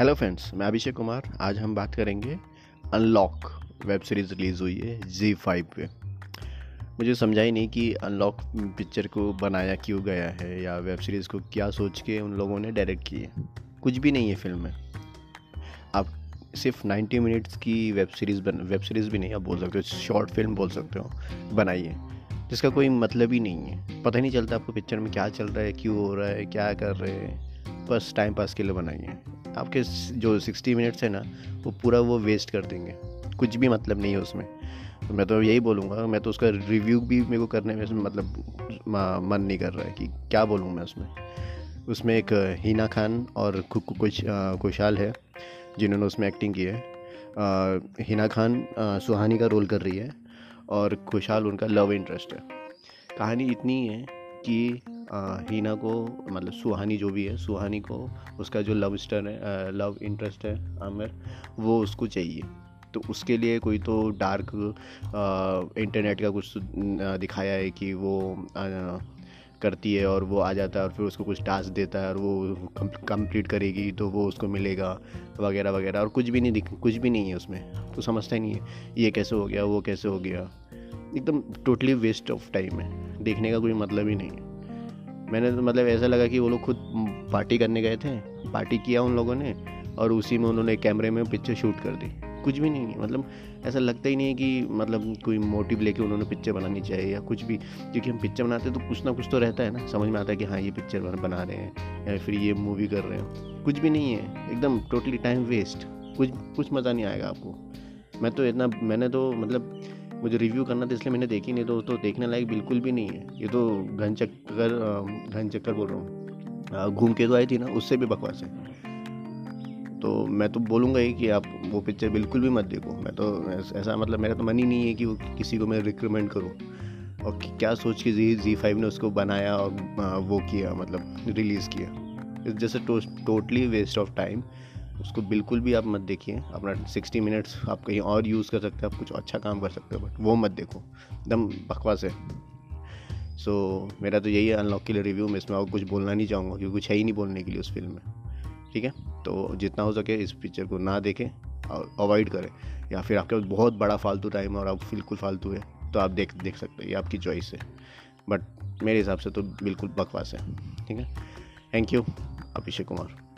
Hello friends मैं अभिषेक कुमार। आज हम बात करेंगे अनलॉक वेब सीरीज़ रिलीज़ हुई है जी फाइव पे। मुझे समझा ही नहीं कि अनलॉक पिक्चर को बनाया क्यों गया है या वेब सीरीज़ को क्या सोच के उन लोगों ने डायरेक्ट की है कुछ भी नहीं है फ़िल्म में। आप सिर्फ़ 90 मिनट्स की वेब सीरीज़ बन वेब सीरीज़ भी नहीं आप बोल सकते हो शॉर्ट फ़िल्म बोल सकते हो, बनाइए। जिसका कोई मतलब ही नहीं है। पता ही नहीं चलता आपको पिक्चर में क्या चल रहा है, क्यों हो रहा है, क्या कर रहे हैं। बस टाइम पास के लिए बनाइए। आपके जो सिक्सटी मिनट्स है ना वो पूरा वो वेस्ट कर देंगे। कुछ भी मतलब नहीं है उसमें। तो मैं तो यही बोलूँगा मैं तो उसका रिव्यू भी मेरे को करने में मतलब मन नहीं कर रहा है कि क्या बोलूँ मैं उसमें। उसमें एक हीना खान और कुछ खुशहाल है जिन्होंने उसमें एक्टिंग की है। आ, हिना खान आ, सुहानी का रोल कर रही है और खुशहाल उनका लव इंटरेस्ट है। कहानी इतनी है कि हीना को मतलब सुहानी जो भी है, सुहानी को, उसका जो लव स्टर है लव इंटरेस्ट है, आमिर, वो उसको चाहिए। तो उसके लिए कोई तो डार्क इंटरनेट का कुछ दिखाया है कि वो करती है और वो आ जाता है और फिर उसको कुछ टास्क देता है और वो कंप्लीट करेगी तो वो उसको मिलेगा, वगैरह वगैरह। और कुछ भी नहीं दिख, कुछ भी नहीं है उसमें तो समझता ही नहीं है, ये कैसे हो गया, वो कैसे हो गया। एकदम टोटली वेस्ट ऑफ़ टाइम है, देखने का कोई मतलब ही नहीं है। मैंने तो मतलब ऐसा लगा कि वो लोग खुद पार्टी करने गए थे, पार्टी किया उन लोगों ने और उसी में उन्होंने कैमरे में पिक्चर शूट कर दी। कुछ भी नहीं मतलब ऐसा लगता ही नहीं है कि मतलब कोई मोटिव लेके उन्होंने पिक्चर बनानी चाहिए या कुछ भी, क्योंकि हम पिक्चर बनाते हैं तो कुछ ना कुछ तो रहता है ना। समझ में आता है कि हाँ ये पिक्चर बना रहे हैं या फिर ये मूवी कर रहे हैं। कुछ भी नहीं है, एकदम टोटली टाइम वेस्ट कुछ कुछ मज़ा नहीं आएगा आपको। मैं तो इतना, मैंने तो मतलब मुझे रिव्यू करना था, इसलिए मैंने देखी नहीं तो तो देखने लायक बिल्कुल भी नहीं है। ये तो घन चक्कर घन चक्कर बोल रहा हूँ। घूम के तो आई थी ना, उससे भी बकवास है। तो मैं तो बोलूँगा ही कि आप वो पिक्चर बिल्कुल भी मत देखो। मैं तो ऐसा मतलब मेरा तो मन ही नहीं है कि वो किसी को मैं रिकमेंड करूँ। और क्या सोच के जी जी फाइव ने उसको बनाया और वो किया मतलब रिलीज़ किया। जैसे टोटली वेस्ट ऑफ़ टाइम उसको बिल्कुल भी आप मत देखिए। अपना सिक्सटी मिनट्स आप कहीं और यूज़ कर सकते हो आप कुछ अच्छा काम कर सकते हो बट वो मत देखो। एकदम बकवास है। सो so, मेरा तो यही है अनलॉक के लिए रिव्यू में इसमें और कुछ बोलना नहीं चाहूँगा क्योंकि कुछ है ही नहीं बोलने के लिए उस फ़िल्म में। ठीक है? तो जितना हो सके इस पिक्चर को ना देखें और अवॉइड करें। या फिर आपके पास बहुत बड़ा फालतू टाइम है और आप बिल्कुल फालतू है तो आप देख देख सकते हैं ये आपकी चॉइस है। बट मेरे हिसाब से तो बिल्कुल बकवास है। ठीक है? Thank you Abhishek Kumar.